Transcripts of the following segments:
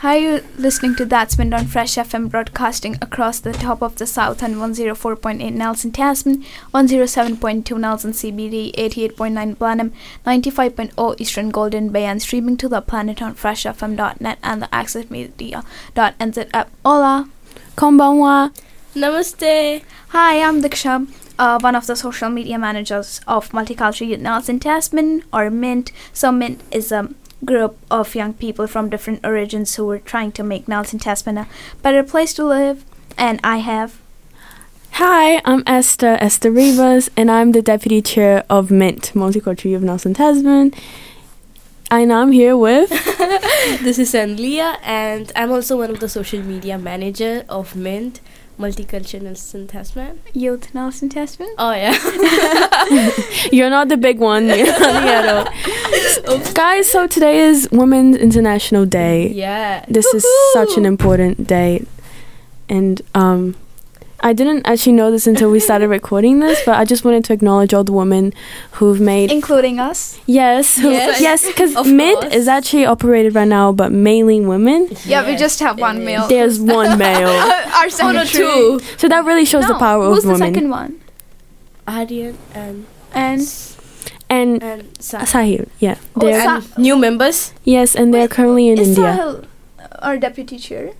Hi, you're listening to That's Been on Fresh FM broadcasting across the top of the South and 104.8 Nelson Tasman, 107.2 Nelson CBD, 88.9 Blenheim, 95.0 Eastern Golden Bay, and streaming to the planet on freshfm.net and the accessmedia.nz app. Hola! Konbanwa. Namaste. Hi, I'm Diksha, uh, one of the social media managers of Multicultural Youth Nelson Tasman, or MINT. So, MINT is a group of young people from different origins who were trying to make Nelson Tasman a better place to live. And I have Hi, I'm Esther, Esther Rivas, and I'm the deputy chair of MINT, Multicultural of Nelson Tasman. And I'm here with. This is Anlia, and I'm also one of the social media manager of Mint Multicultural Nelson Tasman. Youth Nelson Tasman. Oh yeah. You're not the big one. You're not the other. Guys, so today is Women's International Day. yeah. This is such an important day. And um, I didn't actually know this until we started recording this, but I just wanted to acknowledge all the women who've made Including us. Yes, who- Yes. yes, because Of Mint course. is actually operated right now, but mainly women. Yeah, we just have one is. male. There's one male, Our Oh no, two. so that really shows the No, power who's the second one? Aryan and And And and Sa- Sahil, yeah, Oh, they're Sa- new members. yes, and they're Wait, currently in is India. Sahil our deputy chair?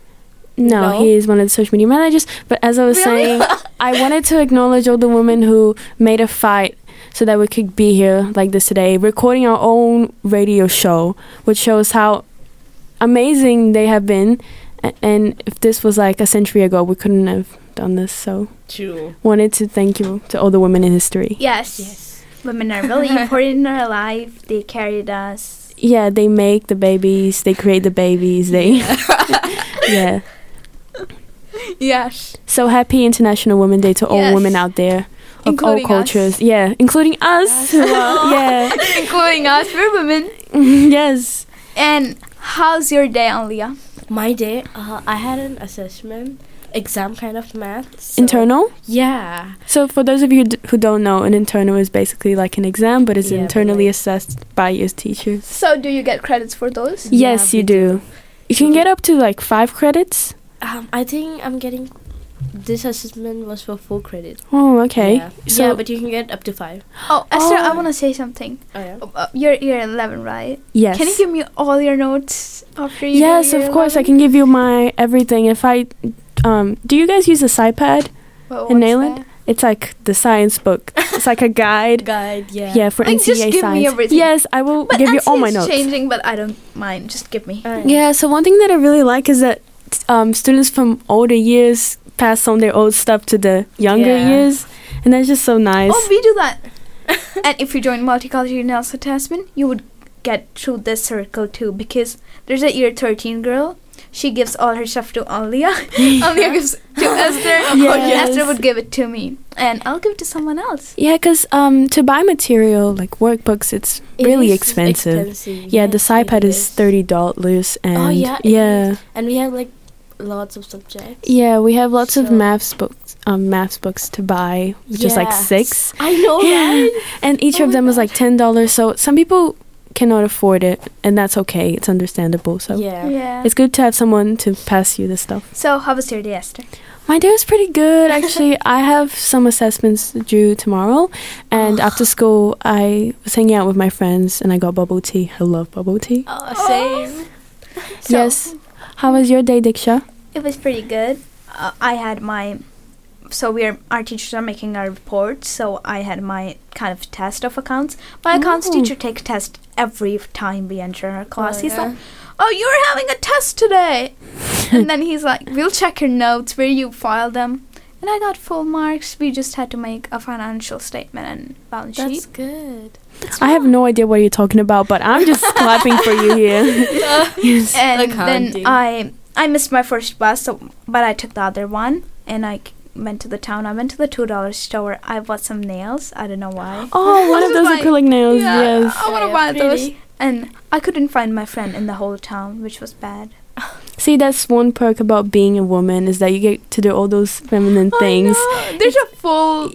No, No. he is one of the social media managers. But as I was Really? saying, I wanted to acknowledge all the women who made a fight so that we could be here like this today, recording our own radio show, which shows how amazing they have been. And if this was like a century ago, we couldn't have done this. So, True. wanted to thank you to all the women in history. Yes. Yes. Women are really important in our life. They carried us. Yeah, they make the babies, they create the babies, they. yeah. Yes. So happy International Women Day to all Yes. women out there of Including all cultures. Yeah, including us. who yeah. Including us. We're women. yes. And how's your day, Alia? My day, uh, I had an assessment exam kind of math. so- Internal. Yeah. So for those of you who d- who don't know, an internal is basically like an exam, but it's Yeah, but internally like- assessed by your teachers. So, do you get credits for those? Yeah, yes, you we do. You can get up to like five credits. Um, I think I'm getting. This assessment was for full credit. Oh, okay. Yeah. So yeah, but you can get up to five. Oh, Esther, I Oh. want to say something. Oh yeah. Uh, you're you're 11, right? yes. Can you give me all your notes after you? Yes, your of course. I can give you my everything. If I, um, do you guys use a SciPad? Well, in what's Nayland? that? It's like the science book. It's like a guide. Guide. Yeah. Yeah, for Like, NCEA just give me science. everything. Yes, I will But give you all NCEA my is notes. changing, but I don't mind. Just give me. Alright. Yeah, so one thing that I really like is that um, students from older years pass on their old stuff to the younger Yeah. years, and that's just so nice. Oh, we do that. and if you join multicultural Nelson Tasman, you would get through this circle too because there's a year 13 girl. She gives all her stuff to Alia. Alia gives to Esther. Yes. Esther would give it to me. And I'll give it to someone else. yeah, because um, to buy material like workbooks, it's It really expensive. expensive. Yeah, the SciPad is thirty dollars, and Oh yeah. yeah. And we have like lots of subjects. yeah, we have lots of So- maths books, um, maths books to buy, which is like six, I know, Yeah. right? and each Oh of them is God. like ten dollars. So some people cannot afford it, and that's okay. It's understandable. So Yeah. Yeah. it's good to have someone to pass you the stuff. so, how was your day, Esther? My day was pretty good actually. I have some assessments due tomorrow, and after school, I was hanging out with my friends and I got bubble tea. I love bubble tea. Oh, same. So, yes. How was your day, Diksha? It was pretty good. Uh, I had my so we're our teachers are making our reports. So I had my kind of test of accounts. My accounts Oh. teacher takes test every time we enter our class. Oh, he's yeah. like, "Oh, you're having a test today," and then he's like, "We'll check your notes where you filed them." And I got full marks. We just had to make a financial statement and balance That's sheet. That's good. I have no idea what you're talking about, but I'm just clapping for you here. yes. and Accounting. then I I missed my first bus, so but I took the other one, and I went to the town. I went to the two dollar store. I bought some nails. I don't know why. Oh, one of those like- acrylic nails. Yes. I want to Yeah, buy those. And I couldn't find my friend in the whole town, which was bad. See, that's one perk about being a woman is that you get to do all those feminine things. I know. There's a full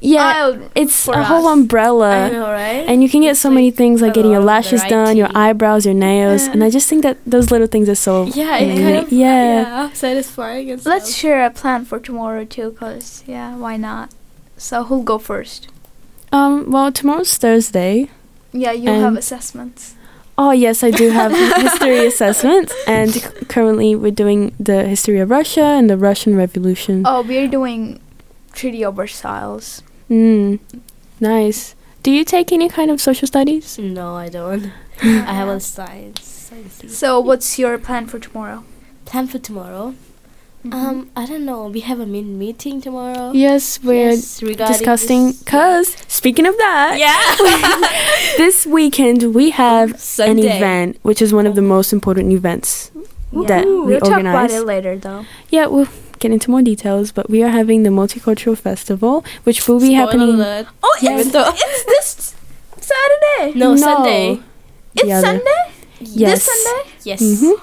Yeah, aisle it's for a whole us. I umbrella. know, right? And you can get It's so many things like getting your lot of lashes done, your eyebrows, your nails, Yeah. and I just think that those little things are so yeah, it kind of yeah. yeah, satisfying and Let's stuff. share a plan for tomorrow too, cause yeah, why not? So who'll go first? Um. Well, tomorrow's Thursday. Yeah, you have assessments. Oh yes, I do have history assessments, and currently we're doing the history of Russia and the Russian Revolution. Oh, we're doing Treaty of Versailles. Mm, nice. Do you take any kind of social studies? No, I don't. I have a science. science So, what's your plan for tomorrow? plan for tomorrow. Mm-hmm. Um, I don't know. We have a Mint meeting tomorrow. Yes, we're Yes, discussing. Cause speaking of that, yeah, this weekend we have an event, which is one of the most important events that Ooh, we we'll talk about it later, though. Yeah, we'll get into more details, but we are having the multicultural festival, which will be Spoiler happening. alert. Oh, Yes. it's, it's this Saturday. No, Sunday. It's. Sunday. Yes. This Sunday. Yes. Mhm.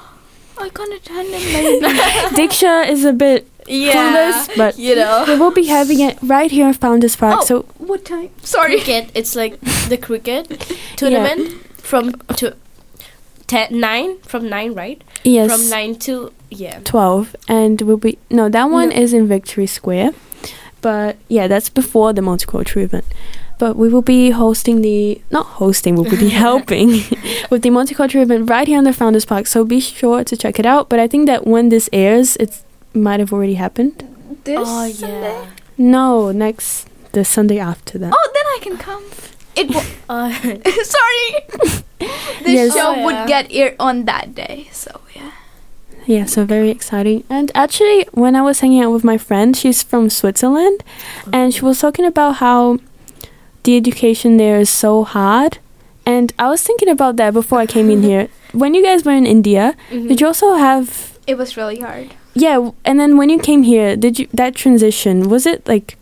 I can't attend it. Maybe. Diksha is a bit Yeah. clueless, but you know. we will be having it right here in Founders Park. Oh. So what time? Sorry. cricket. It's like the cricket tournament from to ten, nine from nine, right? yes, From nine to yeah. twelve, and we'll be no. That one No. is in Victory Square, but yeah, that's before the multicultural event. But we will be hosting the not hosting, we'll be helping with the multicultural event right here in the Founders Park. So be sure to check it out. But I think that when this airs, it might have already happened. This oh Sunday. yeah. No, next the Sunday after that. Oh, then I can come. It. W- Uh, sorry. the Yes. show Oh, yeah. would get aired on that day. So yeah. Yeah, so very exciting. And actually, when I was hanging out with my friend, she's from Switzerland, and she was talking about how the education there is so hard. And I was thinking about that before I came in here. When you guys were in India, mhm. did you also have It was really hard. yeah? And then when you came here, did you that transition was it like?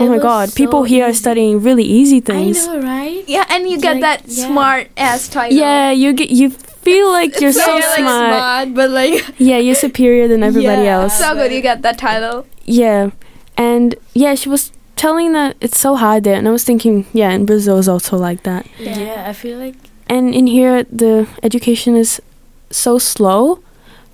Oh It my was God! People so here are studying really easy things. I things. know, right? Yeah, and you get Like, that yeah. smart ass title. Yeah, you get you feel like you're It's so so, like, smart. but like Yeah, you're superior than everybody Yeah. else. So good you get that title. Yeah, and yeah, she was telling that it's so hard there, and I was thinking, yeah, in Brazil is also like that. Yeah. yeah, I feel like And in here, the education is so slow,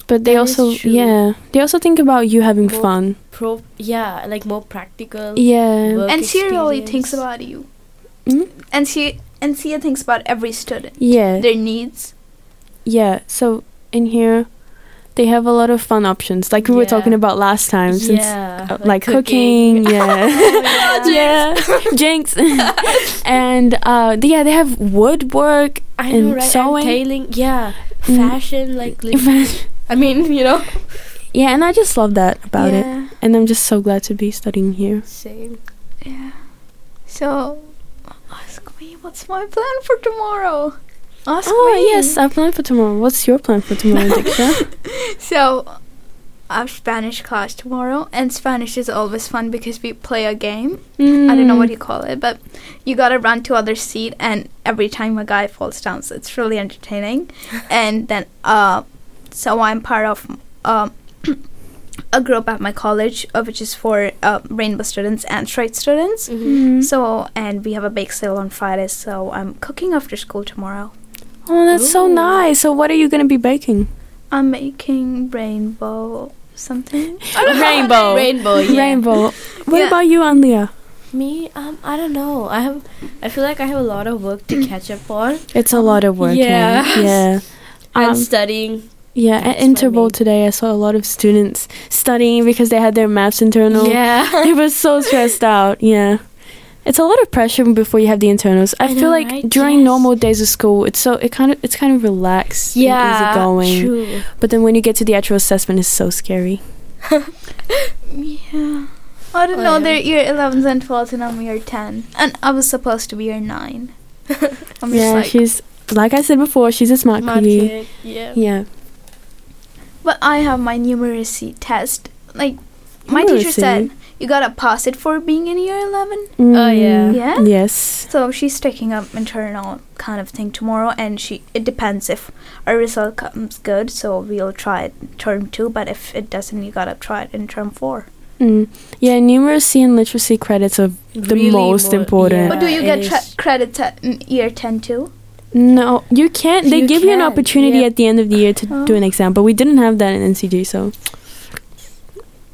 but they That is also, yeah, they also think about you having More fun. pro yeah, like more practical. Yeah, and she really thinks about you. Mm? And she and Sia thinks about every student. yeah, Their needs. yeah. So in here, they have a lot of fun options, like we were talking about last time. Since yeah, uh, like, cooking, yeah, Oh, yeah, jinx, and uh, yeah, they have woodwork I and know, right? sewing. And tailing, yeah, Mm. fashion, like. lit- I mean, you know. Yeah, and I just love that about it. And I'm just so glad to be studying here. Same. Yeah. So ask me what's my plan for tomorrow. Ask oh, me. yes, I plan for tomorrow. What's your plan for tomorrow, Diksha? So I have Spanish class tomorrow, and Spanish is always fun because we play a game. I don't know what Mm. you call it, but you gotta run to other seat, and every time a guy falls down, so it's really entertaining. and then, uh, so I'm part of um, a group at my college, uh, which is for uh, rainbow students and straight students. Mm-hmm. Mm. So, and we have a bake sale on Friday, so I'm cooking after school tomorrow. Oh, that's so nice. So, what are you going to be baking? I'm making rainbow something. Rainbow. Rainbow, yeah. Rainbow. What Yeah. about you, Anlia? Me, um, I don't know. I have, I feel like I have a lot of work to catch up on. It's a lot of work. Yeah. Yeah. Yeah. and Um, studying. yeah, at That's my interval main- today, I saw a lot of students studying because they had their maths internal. Yeah. They were so stressed out. Yeah. It's a lot of pressure before you have the internals. I, I feel know, like right? during Yes. normal days of school, it's so it kind of it's kind of relaxed, yeah. easy going. True. But then when you get to the actual assessment, it's so scary. Yeah. I don't Oh, know. yeah. They're year 11s and 12s, and I'm year 10. And I was supposed to be year 9. I'm just yeah, like. she's like I said before, she's a smart Smart cookie. kid, Yeah. Yeah. But I have my numeracy test. Like, my teacher said, you gotta pass it for being in year 11. Oh, yeah. Yeah? Yes. So she's taking up internal kind of thing tomorrow, and she it depends if our result comes good. So we'll try it term two, but if it doesn't, you gotta try it in term four. Mm. Yeah, numeracy and literacy credits are the Really most more- important. yeah. but do you get is. tra- credits at year ten too? No, you can't. They You give you an opportunity yeah. at the end of the year to do Oh. an exam, but we didn't have that in NCG, so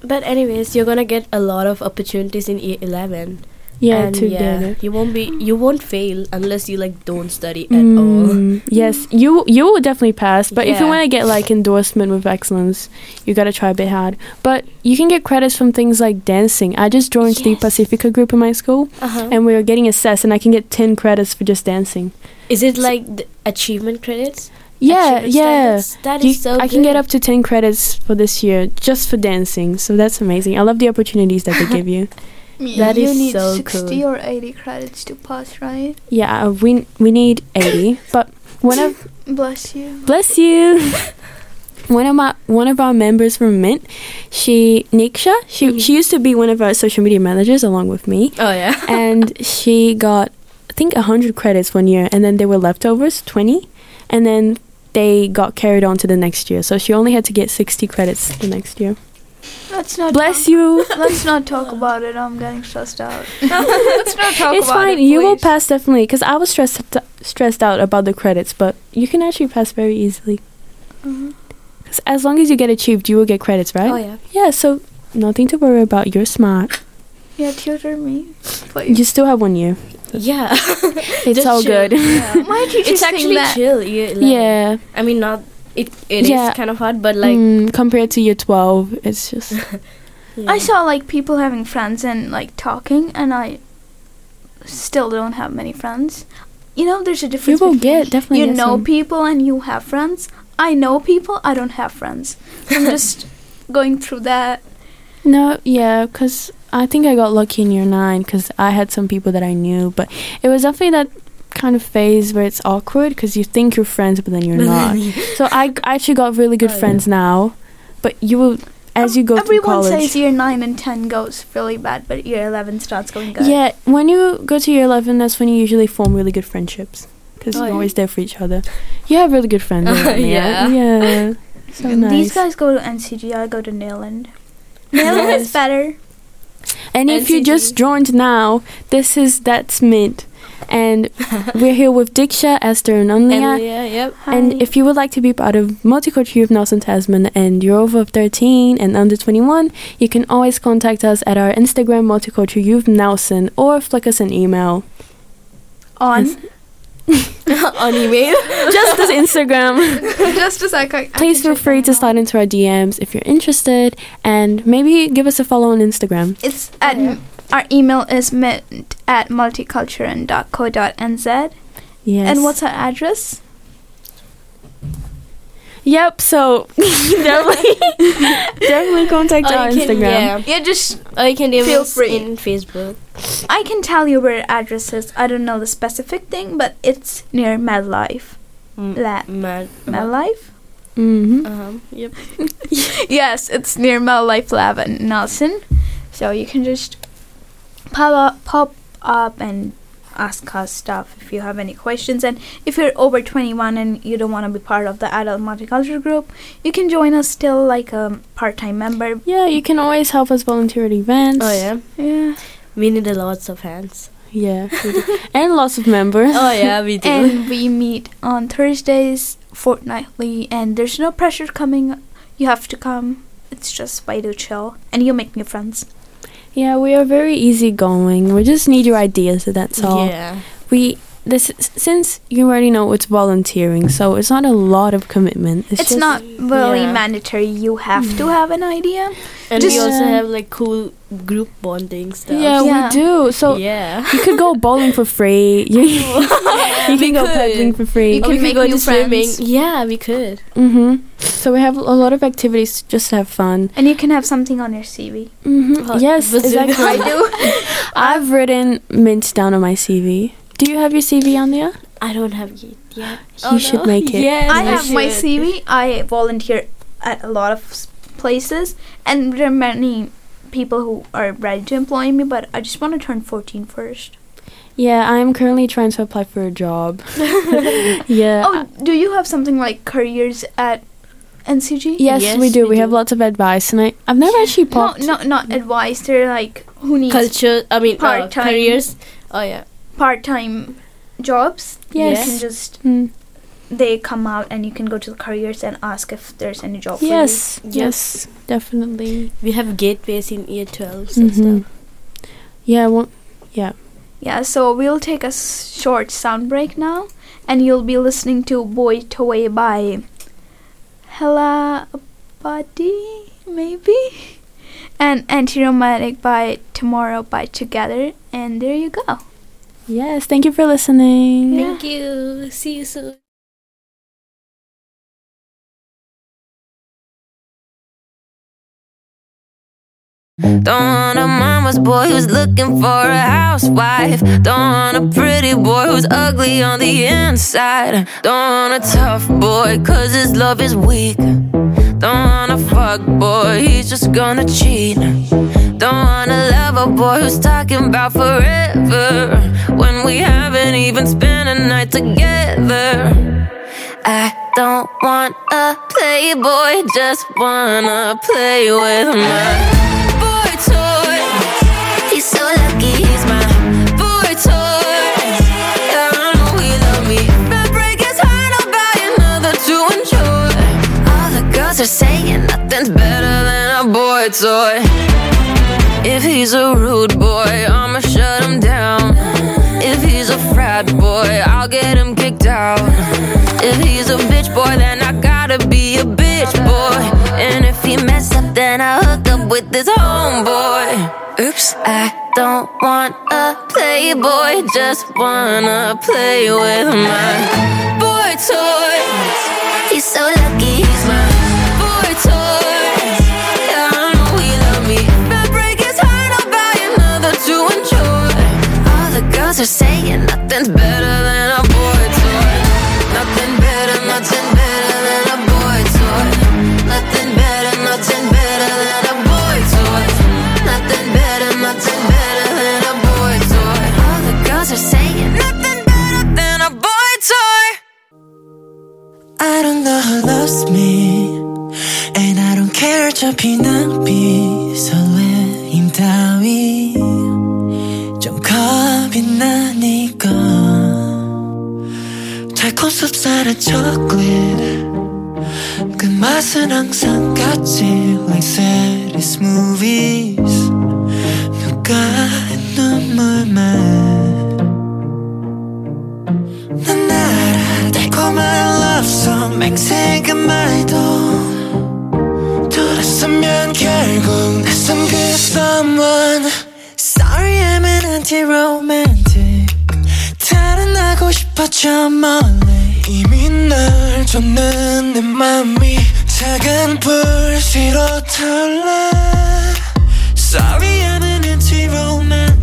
But anyways, you're gonna get a lot of opportunities in year eleven. yeah, and to yeah, get it. you won't be you won't fail unless you like don't study at all. Mm, Yes, you you will definitely pass. But if you want to get like endorsement with excellence, you gotta try a bit hard. But you can get credits from things like dancing. I just joined the Pacifica group in my school, Uh-huh. and we were getting assessed, and I can get ten credits for just dancing. Is it like the achievement credits? Yeah, yeah. That You- is so I can get up to 10 credits for this year just for dancing. So that's amazing. I love the opportunities that they give you. That you is need so 60 cool. or 80 credits to pass, right? Yeah, uh, we we need 80, but one of Bless you. bless you. One of my one of our members from Mint, she Niksha, she Mhm. she used to be one of our social media managers along with me, Oh yeah. and she got I think 100 credits one year, and then there were leftovers 20, and then they got carried on to the next year. So she only had to get 60 credits the next year. Let's not Bless talk- you. Let's not talk about it. I'm getting stressed out. Let's not talk it's about fine. it. you will pass definitely because I was stressed stressed out about the credits, but you can actually pass very easily. Mhm. 'Cause as long as you get achieved, you will get credits, right? Oh yeah. Yeah. So nothing to worry about. You're smart. Yeah, tutor me. Please. You still have one year. Yeah. It's Just all chill. good. Yeah. My teachers it's think actually that- chill. Year 11. yeah. I mean, not it. It is Yeah. kind of hard, but like Mm, compared to year twelve, it's just yeah. I saw like people having friends and like talking, and I still don't have many friends. You know, there's a difference. you difference. will get definitely. you know some. people and you have friends. I know people. I don't have friends. I'm just going through that. No, yeah, because I think I got lucky in year nine because I had some people that I knew, but it was definitely that kind of phase where it's awkward because you think you're friends, but then you're not. so I, I actually got really good Oh, yeah. friends now, but you will as you go through Everyone says year nine and ten goes really bad, but year eleven starts going good. Yeah, when you go to year eleven, that's when you usually form really good friendships because Oh, you're yeah. always there for each other. You have really good friends. here. Yeah. yeah. So nice. These guys go to NCG. I go to Nayland. Nayland Yes. is better. And if you just joined now, this is that's Mint, and we're here with Diksha, Esther, and Anlia. yeah, yep. And if you would like to be part of Multicultural Youth Nelson Tasman and you're over 13 and under 21, you can always contact us at our Instagram Multicultural Youth Nelson or flick us an email. on on email. Just as Instagram. just as. I, I Please feel free to slide into our DMs if you're interested and maybe give us a follow on Instagram. It's at our email is mint at multicultural.co.nz. Yes. And what's our address? Yep, so definitely definitely contact Or our can- Instagram. Yeah. Yeah, just Or you can DM Feel us free. in Facebook. I can tell you where address is. I don't know the specific thing, but it's near MedLife. Mm, La- Mad. MedLife? Mm-hmm. Uh-huh. Yep. yes, it's near MedLife Lab in Nelson. So you can just pop up, pop up and ask us stuff if you have any questions. And if you're over 21 and you don't want to be part of the adult multicultural group, you can join us still like a part-time member. Yeah, you can always help us volunteer at events. Oh yeah. Yeah. We need a lots of hands. Yeah. and lots of members. Oh yeah, we do. And we meet on Thursdays fortnightly, and there's no pressure coming. You have to come. It's just way to chill, and you make new friends. Yeah, we are very easygoing. We just need your ideas, that's all. Yeah. We this since you already know it's volunteering, so it's not a lot of commitment. It's, It's, just, not really yeah. mandatory. You have to have an idea. And Just- we also Yeah. have like cool group bonding stuff. Yeah, Yeah. we do. So yeah. you could go bowling for free. You, you can go could. pedaling for free. You Or can we make go new to swimming. friends. Yeah, we could. Mm-hmm. So we have a lot of activities just to have fun. And you can have something on your CV. Mm-hmm. Oh, Yes, exactly. I do. I've written mint down on my CV. Do you have your CV on there? I don't have it yet. You should make it. Yes, I we have my. CV. I volunteer at a lot of places, and there are many people who are ready to employ me, but I just want to turn 14 first. Yeah, I'm currently trying to apply for a job. yeah. Oh, do you have something like careers at NCG? yes, yes, we do. we We, have lots of advice, and I I've never actually No, popped. no, not advice. They're like who needs Culture, I mean, uh, Part-time. careers. Oh, yeah. Part-time jobs. Yes. You can just Mm. they come out and you can go to the careers and ask if there's any job Yes, Yep. yes, definitely. We have gateways in year 12 Mhm. and stuff. Yeah, one, for you. Yeah, so we'll take a s- short sound break now and you'll be listening to Boy Toy by Hella Buddy, maybe? And Anti-Romantic by Tomorrow by Together. And there you go. Yes. Thank you for listening. Yeah. Thank you. See you soon. Don't want a mama's boy who's looking for a housewife. Don't want a pretty boy who's ugly on the inside. Don't want a tough boy, cause his love is weak. Don't want a fuck boy, he's just gonna cheat. Don't want a lover boy who's talking about forever when we haven't even spent a night together. I don't want a playboy, just wanna play with my boy toy. He's so lucky, are saying nothing's better than a boy toy. If he's a rude boy, I'ma shut him down. If he's a frat boy, I'll get him kicked out. If he's a bitch boy, then I gotta be a bitch boy. And if he mess up, then I hook up with his homeboy. Oops, I don't want a playboy, just wanna play with my boy toy. He's so lucky, he's my I don't know who loves me And I don't care 어차피 낭비 설레임 따위 좀 겁이 나니까 달콤 섭쌀한 초콜릿 그 맛은 항상 같지 Like series movies 누가의 눈물만 난 알아 달콤한 song 맹세가 말도 돌았으면 결국 낯선 그 someone Sorry I'm an anti-romantic 달아나고 싶어져 멀리 이미 널 줬는 내 맘이 작은 불씨로 타올라 Sorry I'm an anti-romantic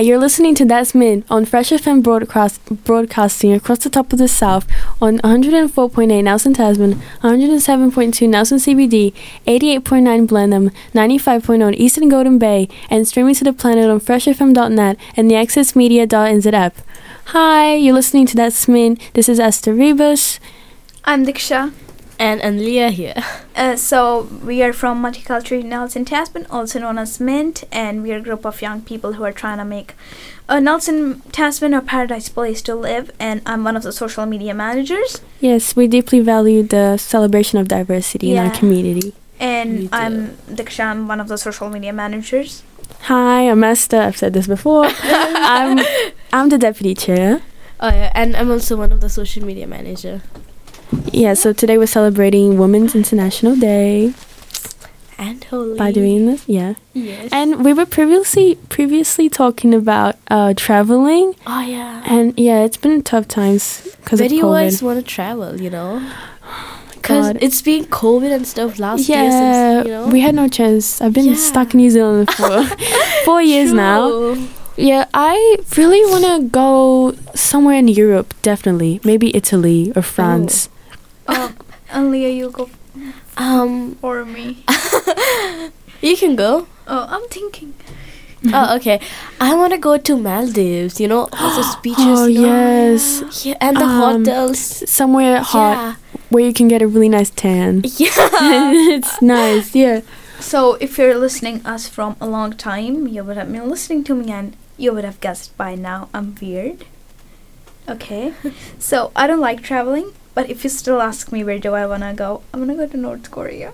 Hi, you're listening to That's Mid on Fresh FM broadcast, broadcasting across the top of the South on 104.8 Nelson Tasman, 107.2 Nelson CBD, 88.9 Blenheim, 95.0 Eastern Golden Bay, and streaming to the planet on freshfm.net and the accessmedia.nz app. Hi, you're listening to That's Mid. This is Esther Rebus. I'm Diksha. And Anlia here. Uh, so we are from Multicultural Nelson Tasman, also known as Mint, and we are a group of young people who are trying to make uh, Nelson Tasman a paradise place to live. And I'm one of the social media managers, Yes, we deeply value the celebration of diversity in our community. We and. I'm Diksha. I'm one of the social media managers. Hi, I'm Esther. I've said this before. I'm I'm the deputy chair. Oh yeah, and I'm also one of the social media manager. Yeah, so today we're celebrating Women's International Day And holy. by doing this. Yeah, Yes. and we were previously previously talking about uh, traveling, oh yeah. and yeah, it's been tough times because of COVID. always want to travel? You know. Because it's been COVID and stuff last year. yeah, Since, you know. we had no chance. I've been Yeah. stuck in New Zealand for four years now. Yeah, I really want to go somewhere in Europe. Definitely, maybe Italy or France. Um, Anlia, you go Um, for me. you can go. Oh, I'm thinking. oh, okay. I want to go to Maldives. You know, all those beaches. Oh yes, Yeah, and the Um, hotels. somewhere hot yeah. where you can get a really nice tan. Yeah. Yeah. it's nice, yeah. So if you're listening us from a long time, you would have been listening to me and you would have guessed by now I'm weird. Okay. so I don't like traveling, but if you still ask me where do I wanna go, I'm gonna go to North Korea.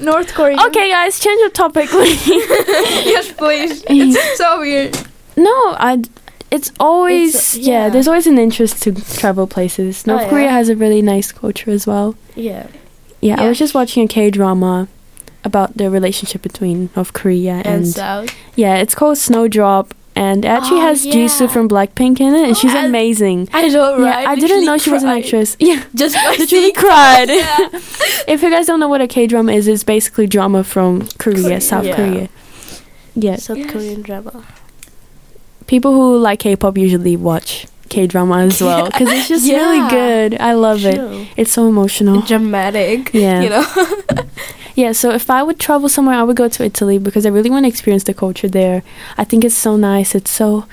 North Korea. Okay, guys, change the topic. please. yes, please. It's so weird. no, I. It's always It's, yeah. yeah. There's always an interest to travel places. Oh, North Oh, Korea yeah. has a really nice culture as well. yeah. Yeah, I was just watching a K drama about the relationship between North Korea And, and, South. yeah, it's called Snowdrop, and it actually Oh, has Jisoo yeah. from Blackpink in it, and oh, she's Oh, and- amazing. I know, right? Yeah. I didn't know she was an actress. Yeah. Just by literally cried. Yeah. if you guys don't know what a K drama is, it's basically drama from Korea, Korea. South Yeah. Korea. Yeah, South Yes. Korean drama. people who like K-pop usually watch K drama as well because it's just really good. I love it. It's so emotional. Dramatic. Yeah. You know. Yeah, so if I would travel somewhere, I would go to Italy because I really want to experience the culture there. I think it's so nice. It's so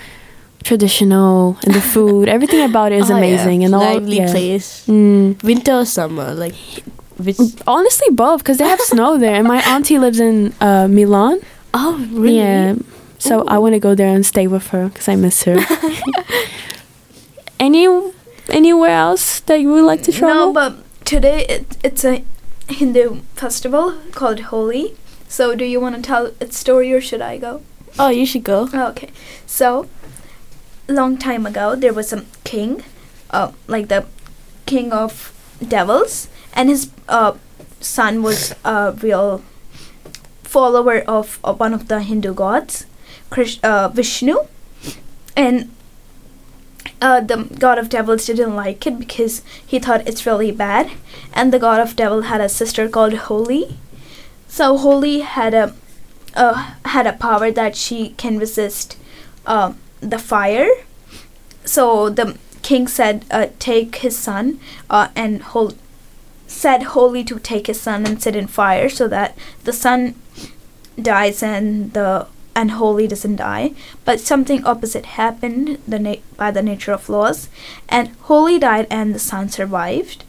traditional, and the food, everything about it is Oh, yeah. amazing. And all, lively yeah. place. Mm. Winter or summer, like which? Honestly, both because they have snow there, and my auntie lives in uh, Milan. Oh, really? Yeah, so I want to go there and stay with her because I miss her. Any anywhere else that you would like to travel? No, but today it, it's a Hindu festival called Holi. So do you want to tell its story or should I go? Oh, you should go. Oh, Okay, so long time ago there was a king, uh, like the king of devils, and his uh, son was a real follower of, of one of the Hindu gods, Krish, uh, Vishnu, and uh, the god of devils didn't like it because he thought it's really bad, and the god of devil had a sister called Holy. So Holy had a uh, had a power that she can resist uh, the fire. So the king said, uh, "Take his son uh, and hold." Said Holy to take his son and sit in fire so that the son dies and the and Holy doesn't die. But something opposite happened the na- by the nature of laws, and Holy died and the son survived.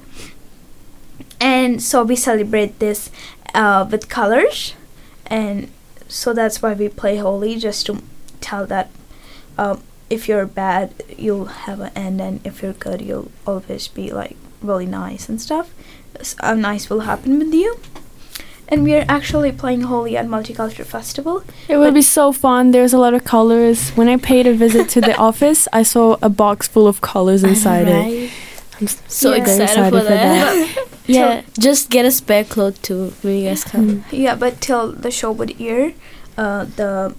And so we celebrate this uh, with colors, and so that's why we play Holi just to tell that uh, if you're bad, you'll have an end, and if you're good, you'll always be like really nice and stuff. S- Uh, nice will happen with you. And we are actually playing Holi at Multicultural Festival. It would be so fun. There's a lot of colors. When I paid a visit to the office, I saw a box full of colors inside it. I'm So Yeah. excited, Very for, for that. Yeah. Just get a spare cloth too when you guys come. Mm. Yeah, but till the show would air, uh, the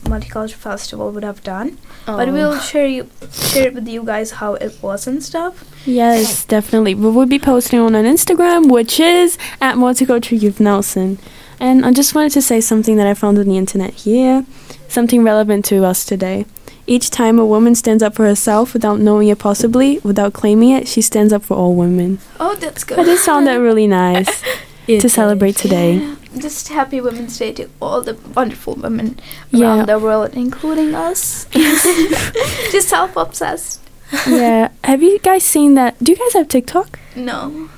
Multicultural Festival would have done. But Oh. we'll share you share it with you guys how it was and stuff. Yes, definitely. We will be posting on an Instagram, which is at Multicultural Youth Nelson. And I just wanted to say something that I found on the internet here, something relevant to us today. Each time a woman stands up for herself without knowing it possibly, without claiming it, she stands up for all women. Oh, that's good. I just found that really nice to celebrate today. Just happy Women's Day to all the wonderful women Yeah. around the world, including us. Just self obsessed. yeah. Have you guys seen that? Do you guys have TikTok? No.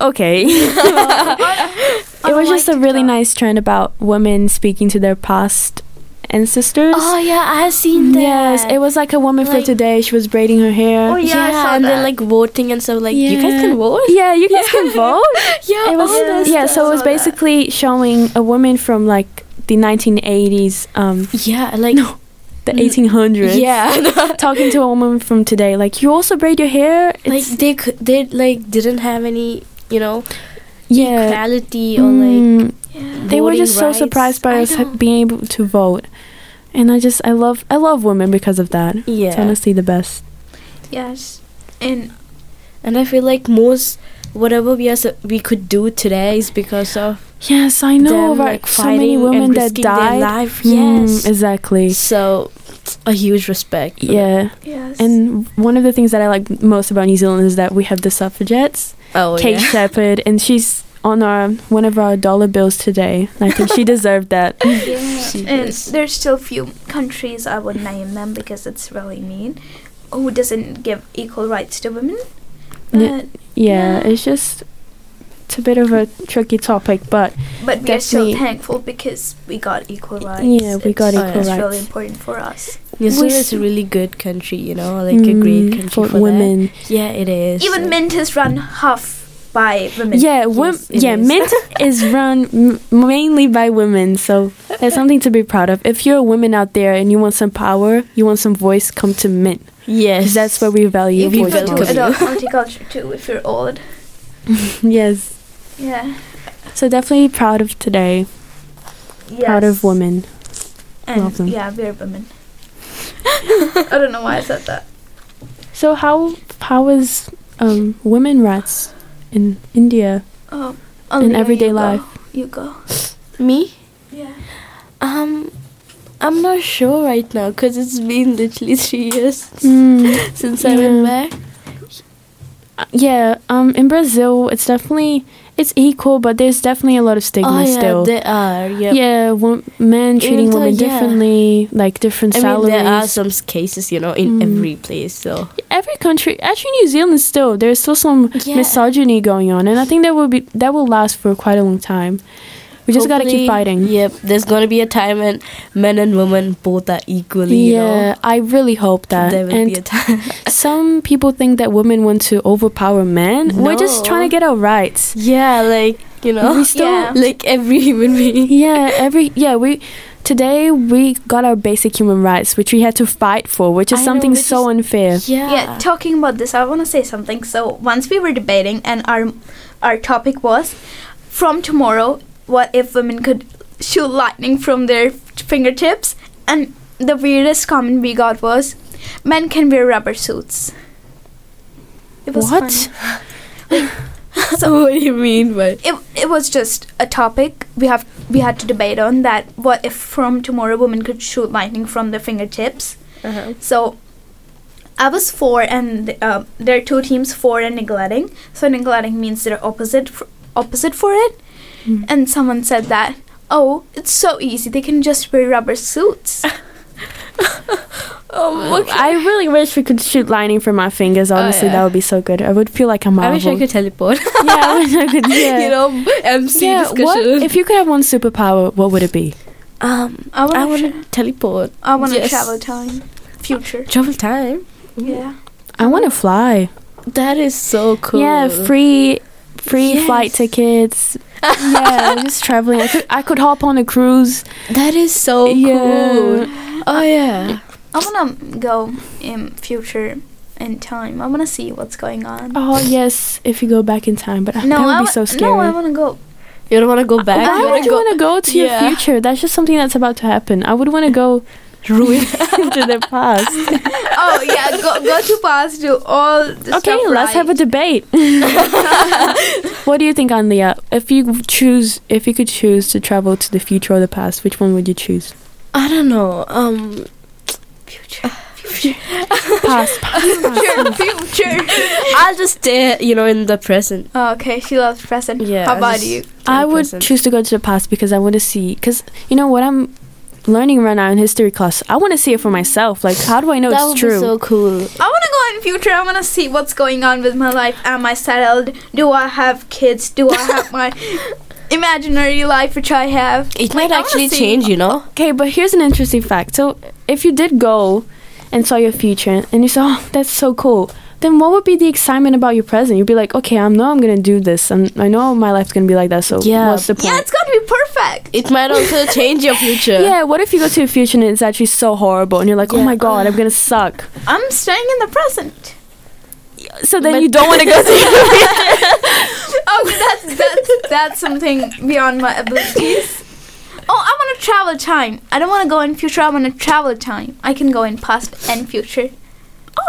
Okay. it was just a really nice trend about women speaking to their past ancestors. Oh yeah, I have seen that. Yes, it was like a woman for today. She was braiding her hair. Oh, yeah, I saw and that. then like voting and so Like you guys can vote. Yeah, you guys can vote. Yeah, It was all that yeah, so it was saw that. basically showing a woman from like the 1980s, um, yeah, like No the Mm, 1800s. yeah. talking to a woman from today, like you also braid your hair. like they could, they like didn't have any, you know, yeah, equality or like Mm, Yeah. they were just so surprised by I us know. being able to vote, and I just I love I love women because of that. Yeah, It's honestly the best. Yes. And And I feel like most whatever we are we could do today is because of Yes, I know. them, right? like so many women that died. life. Mm, Yes, exactly. so a huge respect. for them. Yeah, yes. and one of the things that I like most about New Zealand is that we have the suffragettes, oh Kate yeah. Sheppard, and she's on our one of our dollar bills today. I think she deserved that. yeah. She and is. there's still few countries I would name them because it's really mean who doesn't give equal rights to women. Yeah. But, Yeah, Yeah. it's just it's a bit of a tricky topic, but but we are still Definitely. thankful because we got equal rights. Yeah, we got It's- equal it's really important for us. New Zealand is a s- really good country, you know, like a great mm, country for, for, women. That. Yeah, it is. Even Mint is run half by women. Yeah, wom- Yes, yeah, is. Mint is run m- mainly by women, so that's something to be proud of. If you're a woman out there and you want some power, you want some voice, come to Mint. Yes, that's where we value You people voice do welcome most. you. adult multicultural too if you're old. Yes, Yeah. so definitely proud of today. Yeah. Proud of women. And Love them. yeah, we're women. I don't know why I said that. So how how is um, women rights in India? Oh, In Olivia, everyday you go. life. You go. me. Yeah. Um, I'm not sure right now because it's been literally three years Mm, since I went back. uh, yeah, um, in Brazil, it's definitely it's equal, but there's definitely a lot of stigma oh yeah, still. there are. Yep. Yeah, wo- men treating women yeah. differently, like different I mean, salaries. there are some cases, you know, in Mm. every place. So Every country, actually, New Zealand still there's still some Yeah. misogyny going on, and I think that will be that will last for quite a long time. We just gotta keep fighting. Yep, there's gonna be a time when men and women both are equally. You yeah, know, I really hope that. there will and be a time. some people think that women want to overpower men. We're just trying to get our rights. yeah, like you know, We still- Yeah. like every human being. Yeah, every yeah we. Today we got our basic human rights, which we had to fight for, which is I know, something which so is- unfair. Yeah, Yeah, talking about this, I want to say something. So once we were debating, and our our topic was from tomorrow, what if women could shoot lightning from their fingertips? And the weirdest comment we got was, men can wear rubber suits. It was What? so what do you mean by? It it was just a topic we have we had to debate on that. What if from tomorrow women could shoot lightning from their fingertips? Uh-huh. So I was for, and uh, there are two teams for and neglecting. So neglecting means they're opposite opposite for it. Mm. And someone said that, oh, it's so easy. They can just wear rubber suits. Um, I really wish we could shoot lightning from my fingers. Honestly, yeah. that would be so good. I would feel like a Marvel. I wish I could teleport. Yeah, I wish I could. Yeah. you know, MC yeah, discussion. what if you could have one superpower? What would it be? um, I I want want to. to teleport. I want to yes. travel time, future. Travel time. Yeah. I want to fly. That is so cool. Yeah, free free Yes. flight tickets. Yeah, I'm just traveling. I could I could hop on a cruise. That is so Yeah. cool. Oh yeah. I wanna go in future in time. I wanna see what's going on. Oh yes, if you go back in time, but no, that would I be so scary. No, I wanna go. You don't want to go back. Why you would wanna you go want to go to Yeah. your future? That's just something that's about to happen. I would want to go ruin into the past. Oh yeah, go go to past to all. The Okay, let's have a debate. what do you think, Anlia? If you choose, if you could choose to travel to the future or the past, which one would you choose? I don't know. Um, future. Past, past, past. future. I'll just stay, you know, in the present. Oh, okay, she loves present. Yeah, How I about you? I would present. choose to go to the past because I want to see. Because you know what I'm learning right now in history class. I want to see it for myself. Like, how do I know that it's would true? be so cool. I want to go in the future. I want to see what's going on with my life. Am I settled? Do I have kids? Do I have my imaginary life, which I have? It Like, might actually change, you know. Okay, but here's an interesting fact. So, if you did go and saw your future and you saw, oh, that's so cool, then what would be the excitement about your present? You'd be like, okay, I know I'm gonna do this, and I know my life's gonna be like that. So, Yeah. what's the point? Yeah, it's gonna be perfect. It might also change your future. Yeah, what if you go to your future and it's actually so horrible, and you're like, oh my god, I'm gonna suck. I'm staying in the present. So then But- you don't want to go to. Oh, that's that's that's something beyond my abilities. Oh, I want to travel time. I don't want to go in future. I want to travel time. I can go in past and future.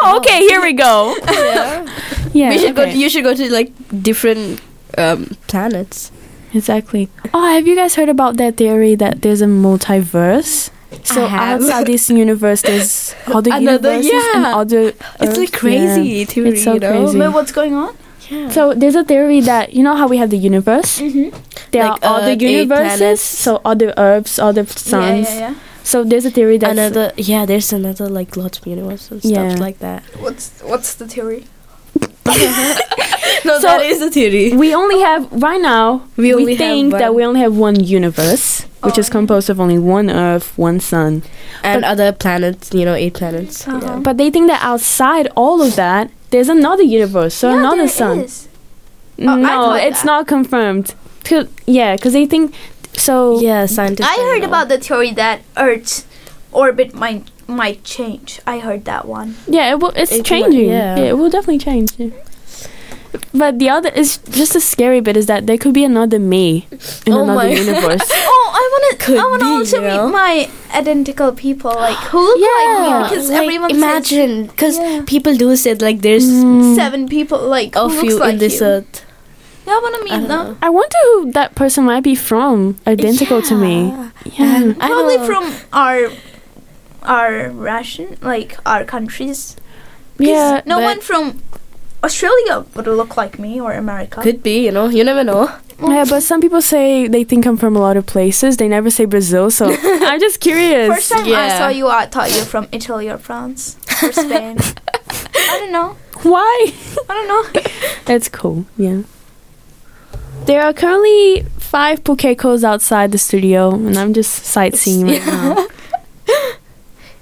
Oh, okay, here we go. yeah. Yeah, we should go. To, you should go to like different um, planets. Exactly. Oh, have you guys heard about that theory that there's a multiverse? So I have. outside this universe, there's other Another- universes and yeah. other. It's like crazy yeah. theory, It's so you know? crazy. Wait, what's going on? Yeah. So there's a theory that you know how we have the universe. Mm-hmm. There Like, are other uh, universes, so other Earths, other suns. Yeah, yeah, yeah. So there's a theory that another. Yeah, there's another like lots of universes and Yeah. stuff like that. What's what's the theory? No, So- that is the theory. we only have right now. We only think that we only have one universe, which Oh, is yeah. composed of only one Earth, one sun. and but- other planets. You know, eight planets. Uh-huh. Yeah. But they think that outside all of that, there's another universe, so yeah, another there sun. is. Oh, no, thought it's that. not confirmed. 'Cause- yeah, because they think so. Yeah, scientists. I heard know. about the theory that Earth's orbit might might change. I heard that one. Yeah, it will, it's It might- changing. yeah. yeah. it will definitely change. yeah. But the other is just a scary bit is that there could be another me in Oh another my- universe. Oh, I want to. I want to also you know? meet my identical people, like who look Yeah, like me, because Like, everyone imagine, because Yeah. people do say like there's Mm. seven people like who of looks you like in this you. earth. Yeah, I want to I meet don't them. know. I wonder who that person might be from. Identical to me. Yeah. And Probably know. from our our Russian, like our countries. yeah. no one from Australia would look like me or America. Could be, you know. You never know. Yeah, but some people say they think I'm from a lot of places. They never say Brazil, so I'm just curious. First time I saw you, I thought you were from Italy or France or Spain. I don't know. Why? I don't know. It's cool, yeah. There are currently five Pukekos outside the studio, and I'm just sightseeing right now.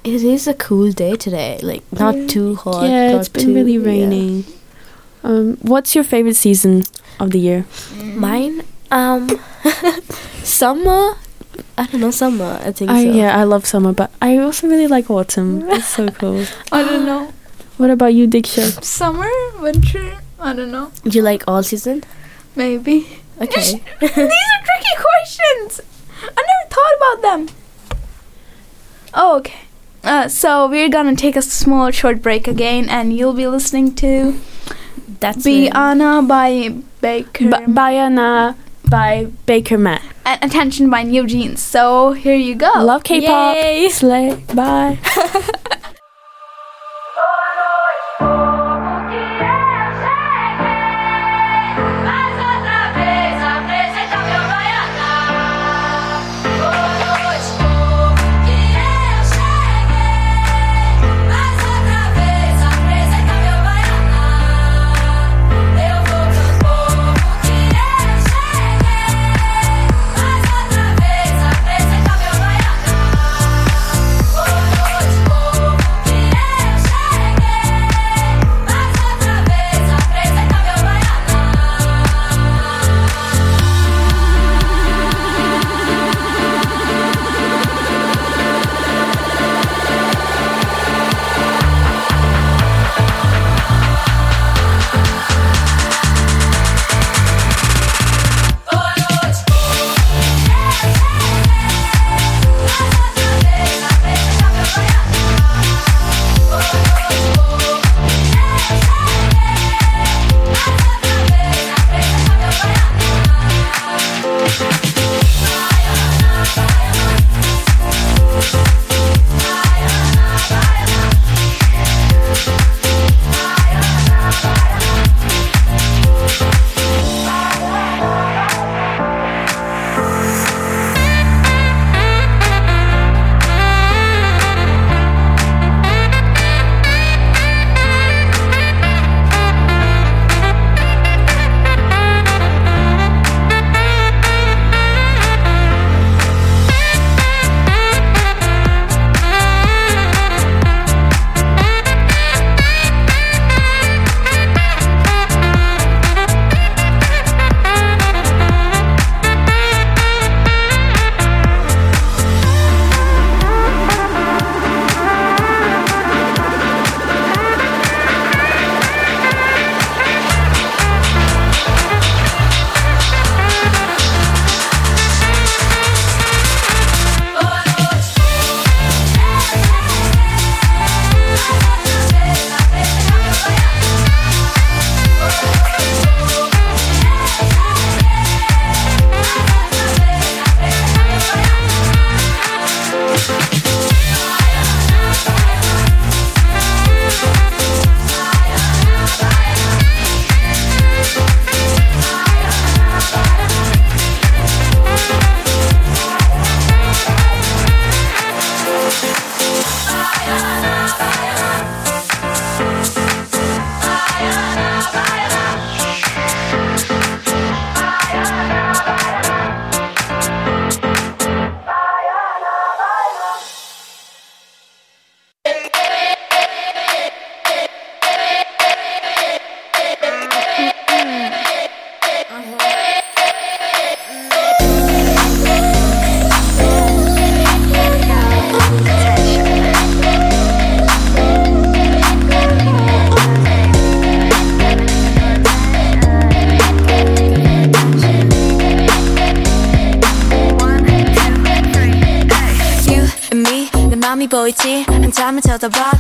It is a cool day today. Like not too hot. yeah, not it's been too- really yeah. raining. Um, what's your favorite season of the year? Mine, um, summer. I don't know, summer. I think I, so. yeah, I love summer, but I also really like autumn. It's so cool. I don't know. What about you, Diksha? Summer, winter. I don't know. Do you like all season? Maybe. Okay. These are tricky questions. I never thought about them. Oh, okay. Uh, so we're gonna take a small short break again, and you'll be listening to That's "Be it. Anna" by Baker. B- Baianá by Bakermat. and "Attention" by NewJeans. So here you go. Love K-pop. Yay. Slay. Bye.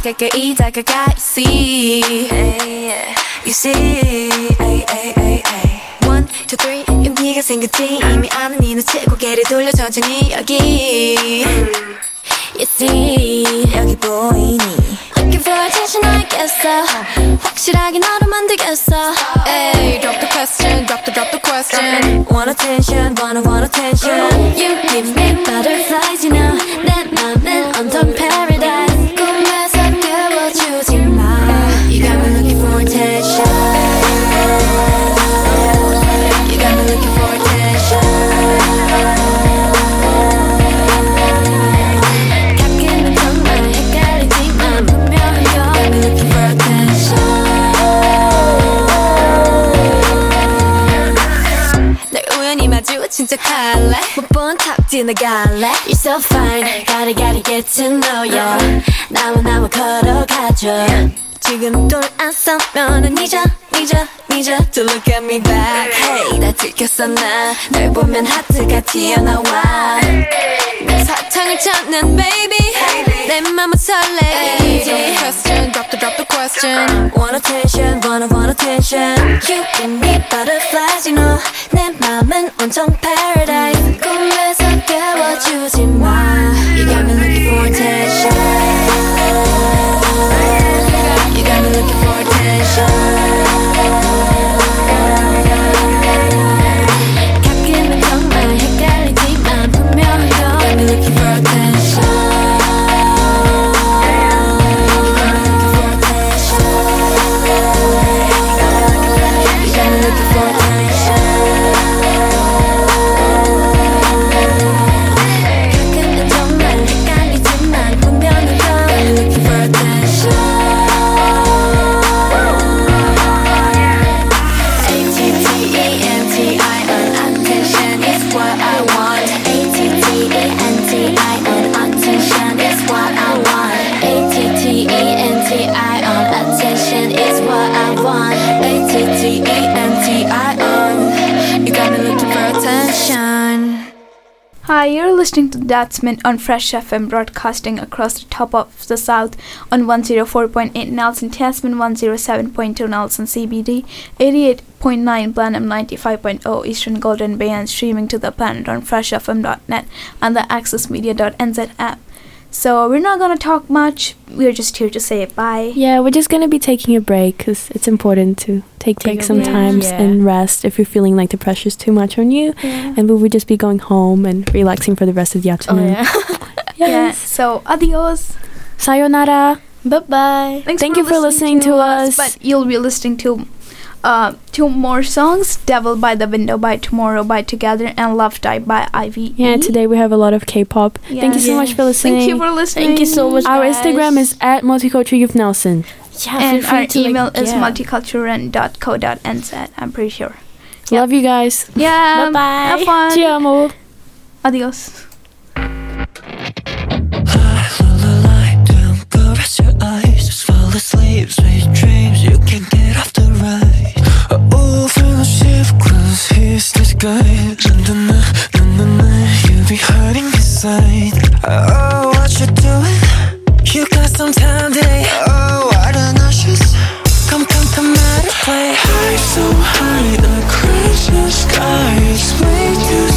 쳐다봐 가까이 다가가 You see You see One, two, three 용기가 생겼지 이미 아는 이 눈치 고 개를 돌려 천천히 여기 You see 여기 보이니 Looking for attention 알겠어 확실하게 너로 만들겠어 Hey drop the question drop the drop the question Want attention wanna want attention You give me 마주친 척할래 못본 탑 지나갈래 You're so fine Gotta gotta get to know ya 나와 나와 걸어가줘 지금 돌아서면은 잊어 잊어 잊어 To look at me back Hey 나 들켰어 나널 보면 하트가 튀어나와 내 사탕을 찾는 baby 내 맘은 설레 Drop the question drop the drop the question Want attention wanna want attention You give me butterflies you know 내 맘은 온통 paradise 꿈에서 깨워주지 마 You got me looking for attention You got me looking for attention You're listening to That's Mint on Fresh FM broadcasting across the top of the South on 104.8 Nelson Tasman, 107.2 Nelson CBD, 88.9 Blenheim, 95.0 Eastern Golden Bay, and streaming to the planet on freshfm.net and the accessmedia.nz app. So, we're not gonna talk much, we're just here to say bye. Yeah, we're just gonna be taking a break because it's important to take Take take a some break, yeah. and rest if you're feeling like the pressure's too much on you. And we would just be going home and relaxing for the rest of the Oh afternoon. yeah. Yeah, Yes. so adios. Sayonara. bye bye. Thanks Thank you for listening to us. But you'll be listening to uh, two more songs Devil by the Window by Tomorrow by Together and Love Dive by Ivy. Yeah, today we have a lot of K-pop. Thank you so Yes. much for listening. Thank you for listening. Thank you so much. Our guys. Instagram is at multicultural youth Nelson. Yeah, and feel free our to, like, email is yeah. multicultural.co.nz. I'm pretty sure. Yeah. Love you guys. Yeah. Bye-bye. Have fun. Ci amo. Adios. Don't fall asleep, sweet dreams. You can't get off the ride. The shift, close his disguise. Under my, under my, you be hiding inside. Oh, what you doing? You got some time today. Oh, why don't I just come, come, come out and play? High so high, the crazy sky is way too